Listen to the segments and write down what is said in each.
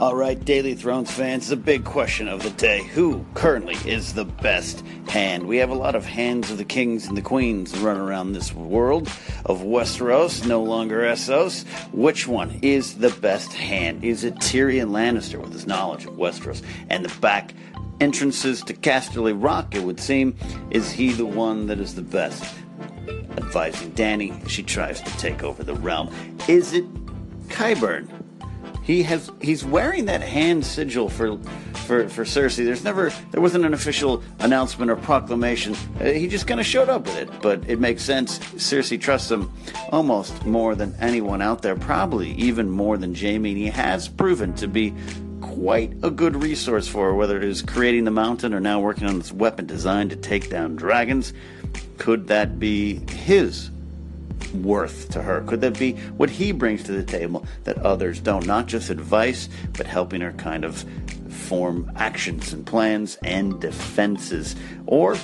All right, Daily Thrones fans, the big question of the day who currently is the best hand? We have a lot of hands of the kings and the queens running around this world of Westeros, no longer Essos. Which one is the best hand? Is it Tyrion Lannister with his knowledge of Westeros and the back entrances to Casterly Rock, it would seem? Is he the one that is the best? Advising Dany, she tries to take over the realm. Is it Qyburn? He has he's wearing that hand sigil for for for Cersei. There's never there wasn't an official announcement or proclamation. Uh, he just kind of showed up with it, but it makes sense. Cersei trusts him almost more than anyone out there, probably even more than Jaime. And he has proven to be quite a good resource for her, whether it is creating the mountain or now working on this weapon designed to take down dragons. Could that be his worth to her? Could that be what he brings to the table that others don't? Not just advice, but helping her kind of form actions and plans and defenses. Or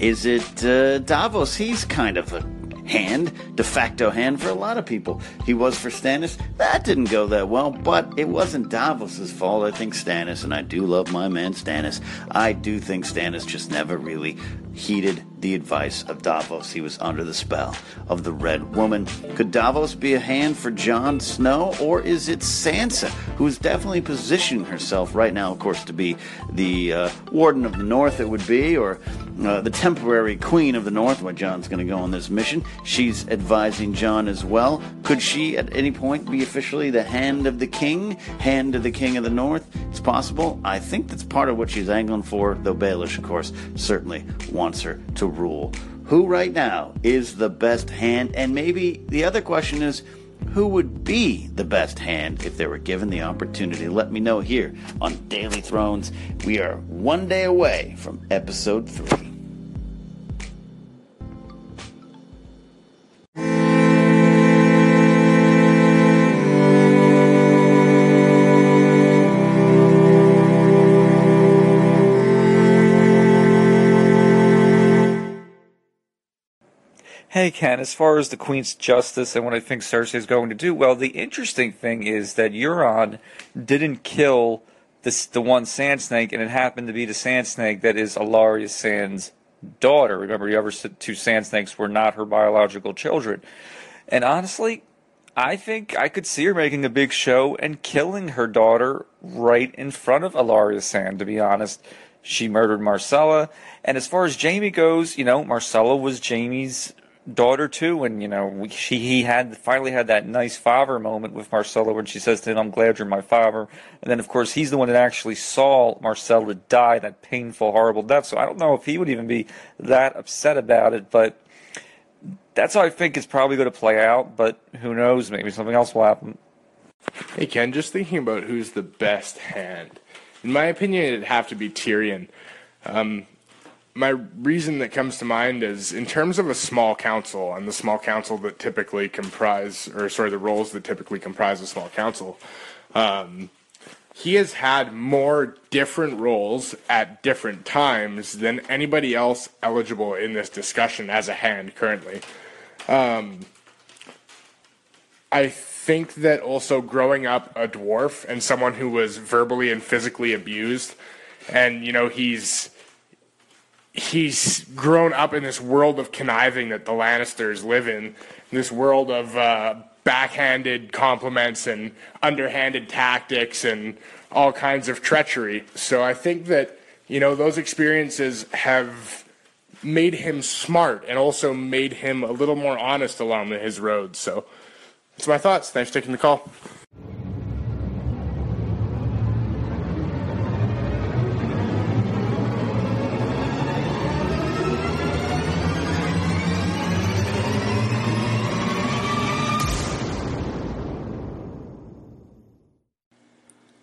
is it uh, Davos? He's kind of a hand, de facto hand for a lot of people. He was for Stannis. That didn't go that well, but it wasn't Davos's fault. I think Stannis, and I do love my man Stannis, I do think Stannis just never really heeded the advice of Davos. He was under the spell of the Red Woman. Could Davos be a hand for Jon Snow, or is it Sansa, who's definitely positioning herself right now, of course, to be the uh, Warden of the North, it would be, or uh, the temporary Queen of the North, where Jon's going to go on this mission. She's advising Jon as well. Could she, at any point, be officially the Hand of the King, Hand of the King of the North? It's possible. I think that's part of what she's angling for, though Baelish, of course, certainly wants her to rule. Who right now is the best hand? And maybe the other question is who would be the best hand if they were given the opportunity? Let me know here on Daily Thrones. We are one day away from episode three. Hey Ken, as far as the Queen's Justice and what I think Cersei is going to do, well, the interesting thing is that Euron didn't kill this, the one Sand Snake, and it happened to be the Sand Snake that is Ellaria Sand's daughter. Remember, the other two Sand Snakes were not her biological children. And honestly, I think I could see her making a big show and killing her daughter right in front of Ellaria Sand, to be honest. She murdered Myrcella. And as far as Jaime goes, you know, Myrcella was Jaime's daughter too, and you know she he had finally had that nice father moment with Myrcella when she says to him, "I'm glad you're my father," and then of course he's the one that actually saw Myrcella die that painful, horrible death. So I don't know if he would even be that upset about it, but that's how I think it's probably going to play out. But who knows? Maybe something else will happen. Hey Ken, just thinking about who's the best hand. In my opinion, it'd have to be Tyrion. Um, my reason that comes to mind is in terms of a small council and the small council that typically comprise, or sorry, the roles that typically comprise a small council. Um, he has had more different roles at different times than anybody else eligible in this discussion as a hand currently. Um, I think that also growing up a dwarf and someone who was verbally and physically abused, and you know he's he's grown up in this world of conniving that the Lannisters live in, this world of uh, backhanded compliments and underhanded tactics and all kinds of treachery. So I think that you know those experiences have made him smart and also made him a little more honest along his road. So that's my thoughts. Thanks for taking the call.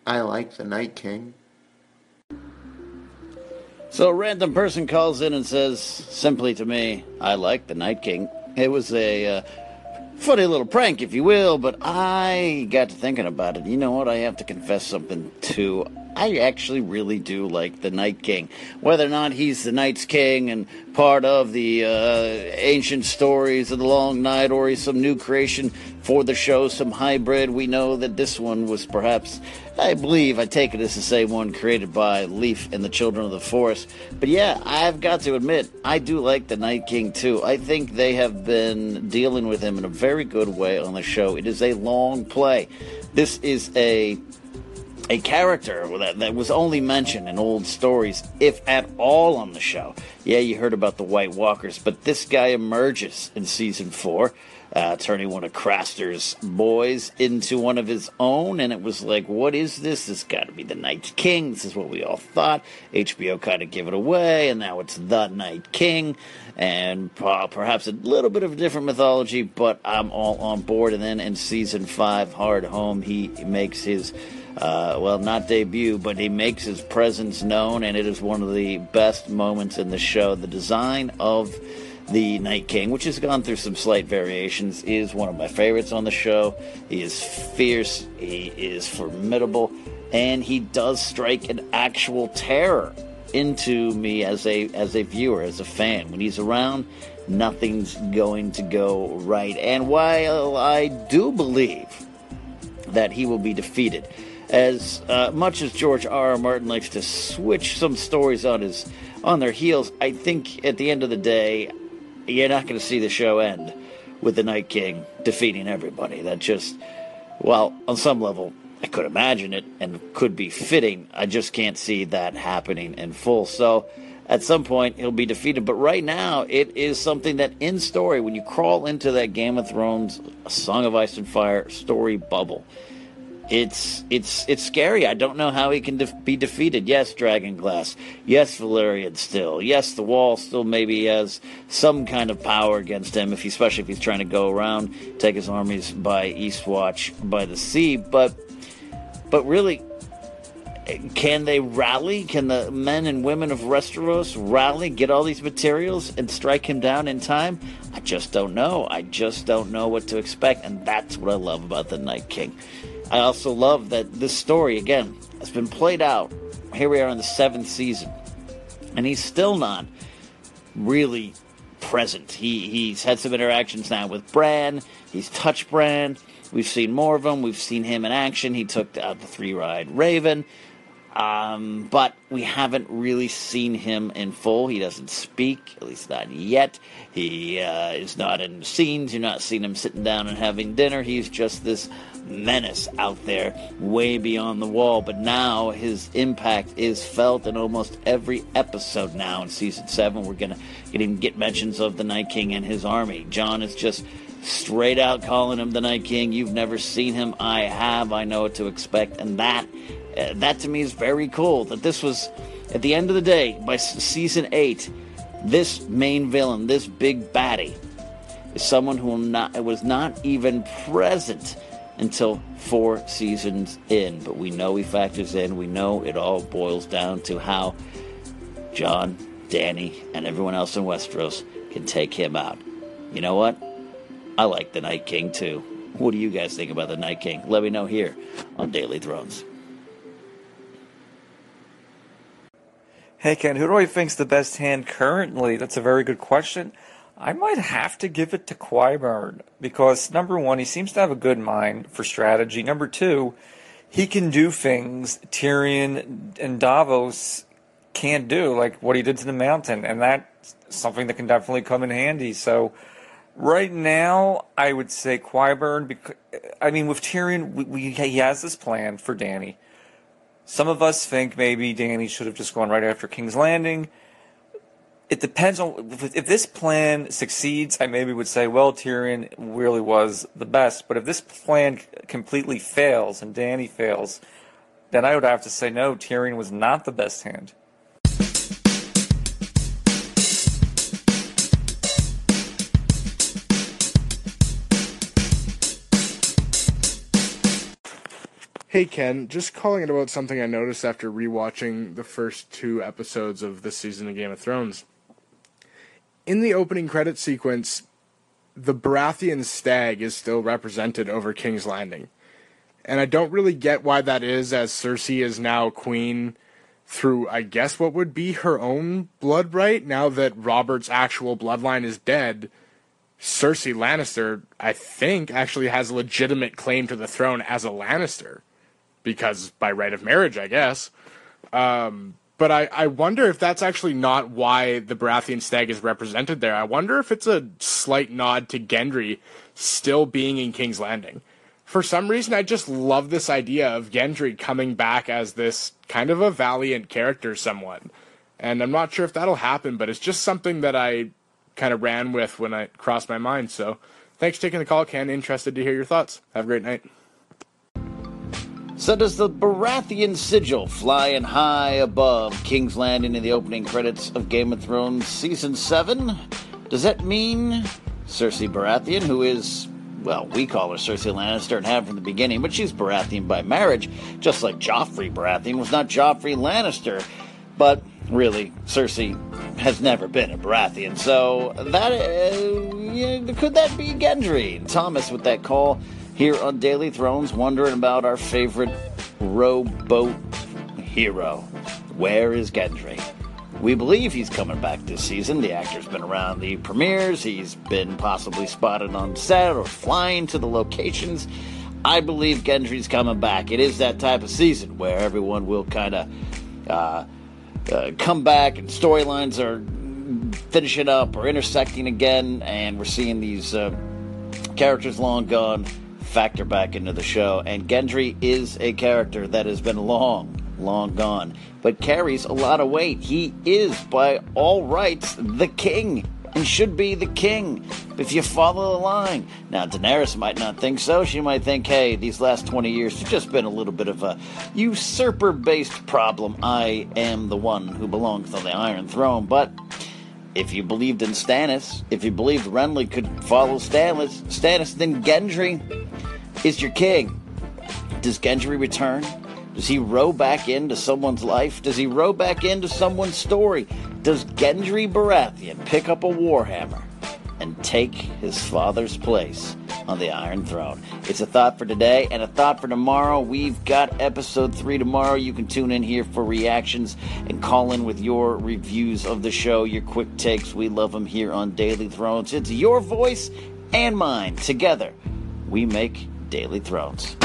I like the Night King. So a random person calls in and says simply to me, I like the Night King. It was a uh, funny little prank, if you will, but I got to thinking about it. You know what? I have to confess something too. I actually really do like the Night King. Whether or not he's the Night's King and part of the uh, ancient stories of the Long Night or he's some new creation for the show, some hybrid, we know that this one was perhaps, I believe, I take it as the same one created by Leaf and the Children of the Forest. But yeah, I've got to admit, I do like the Night King too. I think they have been dealing with him in a very good way on the show. It is a long play. This is a a character that, that was only mentioned in old stories, if at all, on the show. Yeah, you heard about the White Walkers, but this guy emerges in season four, uh, turning one of Craster's boys into one of his own, and it was like, what is this? This got to be the Night King. This is what we all thought. HBO kind of gave it away, and now it's the Night King, and uh, perhaps a little bit of a different mythology, but I'm all on board. And then in season five, Hardhome, he makes his uh, well, not debut, but he makes his presence known, and it is one of the best moments in the show. The design of the Night King, which has gone through some slight variations, is one of my favorites on the show. He is fierce, he is formidable, and he does strike an actual terror into me as a as a viewer, as a fan. When he's around, nothing's going to go right. And while I do believe that he will be defeated, as uh, much as George R. R. Martin likes to switch some stories on his on their heels, I think at the end of the day, you're not going to see the show end with the Night King defeating everybody. That just, well, on some level, I could imagine it and could be fitting. I just can't see that happening in full. So at some point he'll be defeated. But right now it is something that in story, when you crawl into that Game of Thrones, Song of Ice and Fire story bubble, it's it's it's scary. I don't know how he can def- be defeated. Yes, Dragon Glass. Yes, Valyrian steel. Yes, the Wall still maybe has some kind of power against him, if he, especially if he's trying to go around, take his armies by Eastwatch by the sea. But but really, can they rally? Can the men and women of Westeros rally, get all these materials, and strike him down in time? I just don't know. I just don't know what to expect, and that's what I love about the Night King. I also love that this story, again, has been played out. Here we are in the seventh season, and he's still not really present. He he's had some interactions now with Bran. He's touched Bran. We've seen more of him. We've seen him in action. He took out the three-eyed Raven. Um, but we haven't really seen him in full. He doesn't speak, at least not yet. He uh, is not in scenes. You're not seeing him sitting down and having dinner. He's just this menace out there, way beyond the wall. But now his impact is felt in almost every episode now in season seven. We're gonna get even get mentions of the Night King and his army. Jon is just straight out calling him the Night King. You've never seen him. I have. I know what to expect, and that uh, that to me is very cool. That this was at the end of the day by season eight. This main villain, this big baddie, is someone who not, was not even present until four seasons in. But we know he factors in. We know it all boils down to how Jon, Dany, and everyone else in Westeros can take him out. You know what? I like the Night King too. What do you guys think about the Night King? Let me know here on Daily Thrones. Hey Ken, who do I think's the best hand currently? That's a very good question. I might have to give it to Qyburn because number one, he seems to have a good mind for strategy. Number two, he can do things Tyrion and Davos can't do, like what he did to the mountain, and that's something that can definitely come in handy. So, right now, I would say Qyburn. Because I mean, with Tyrion, we, we, he has this plan for Dany. Some of us think maybe Dany should have just gone right after King's Landing it depends on if this plan succeeds. I maybe would say, well, Tyrion really was the best. But if this plan completely fails and Dany fails, then I would have to say no. Tyrion was not the best hand. Hey Ken, just calling it about something I noticed after rewatching the first two episodes of this season of Game of Thrones. In the opening credit sequence, the Baratheon stag is still represented over King's Landing. And I don't really get why that is, as Cersei is now queen through, I guess, what would be her own blood right, now that Robert's actual bloodline is dead Cersei Lannister, I think, actually has a legitimate claim to the throne as a Lannister, because by right of marriage, I guess. Um, but I, I wonder if that's actually not why the Baratheon stag is represented there. I wonder if it's a slight nod to Gendry still being in King's Landing. For some reason, I just love this idea of Gendry coming back as this kind of a valiant character, somewhat. And I'm not sure if that'll happen, but it's just something that I kind of ran with when I crossed my mind. So thanks for taking the call, Ken. Interested to hear your thoughts. Have a great night. So does the Baratheon sigil flying high above King's Landing in the opening credits of Game of Thrones season seven? Does that mean Cersei Baratheon, who is well, we call her Cersei Lannister and have from the beginning, but she's Baratheon by marriage, just like Joffrey Baratheon was not Joffrey Lannister. But really, Cersei has never been a Baratheon. So that uh, could that be Gendry? Thomas with that call here on Daily Thrones, wondering about our favorite rowboat hero. Where is Gendry? We believe he's coming back this season. The actor's been around the premieres. He's been possibly spotted on set or flying to the locations. I believe Gendry's coming back. It is that type of season where everyone will kind of uh, uh, come back and storylines are finishing up or intersecting again, and we're seeing these uh, characters long gone factor back into the show. And Gendry is a character that has been long, long gone, but carries a lot of weight. He is, by all rights, the king and should be the king if you follow the line. Now, Daenerys might not think so. She might think, hey, these last 20 years have just been a little bit of a usurper based problem. I am the one who belongs on the Iron Throne. But if you believed in Stannis, if you believed Renly could follow Stannis, Stannis, then Gendry is your king. Does Gendry return? Does he row back into someone's life? Does he row back into someone's story? Does Gendry Baratheon pick up a warhammer and take his father's place on the Iron Throne? It's a thought for today and a thought for tomorrow. We've got episode three tomorrow. You can tune in here for reactions and call in with your reviews of the show, your quick takes. We love them here on Daily Thrones. It's your voice and mine. Together, we make Daily Thrones.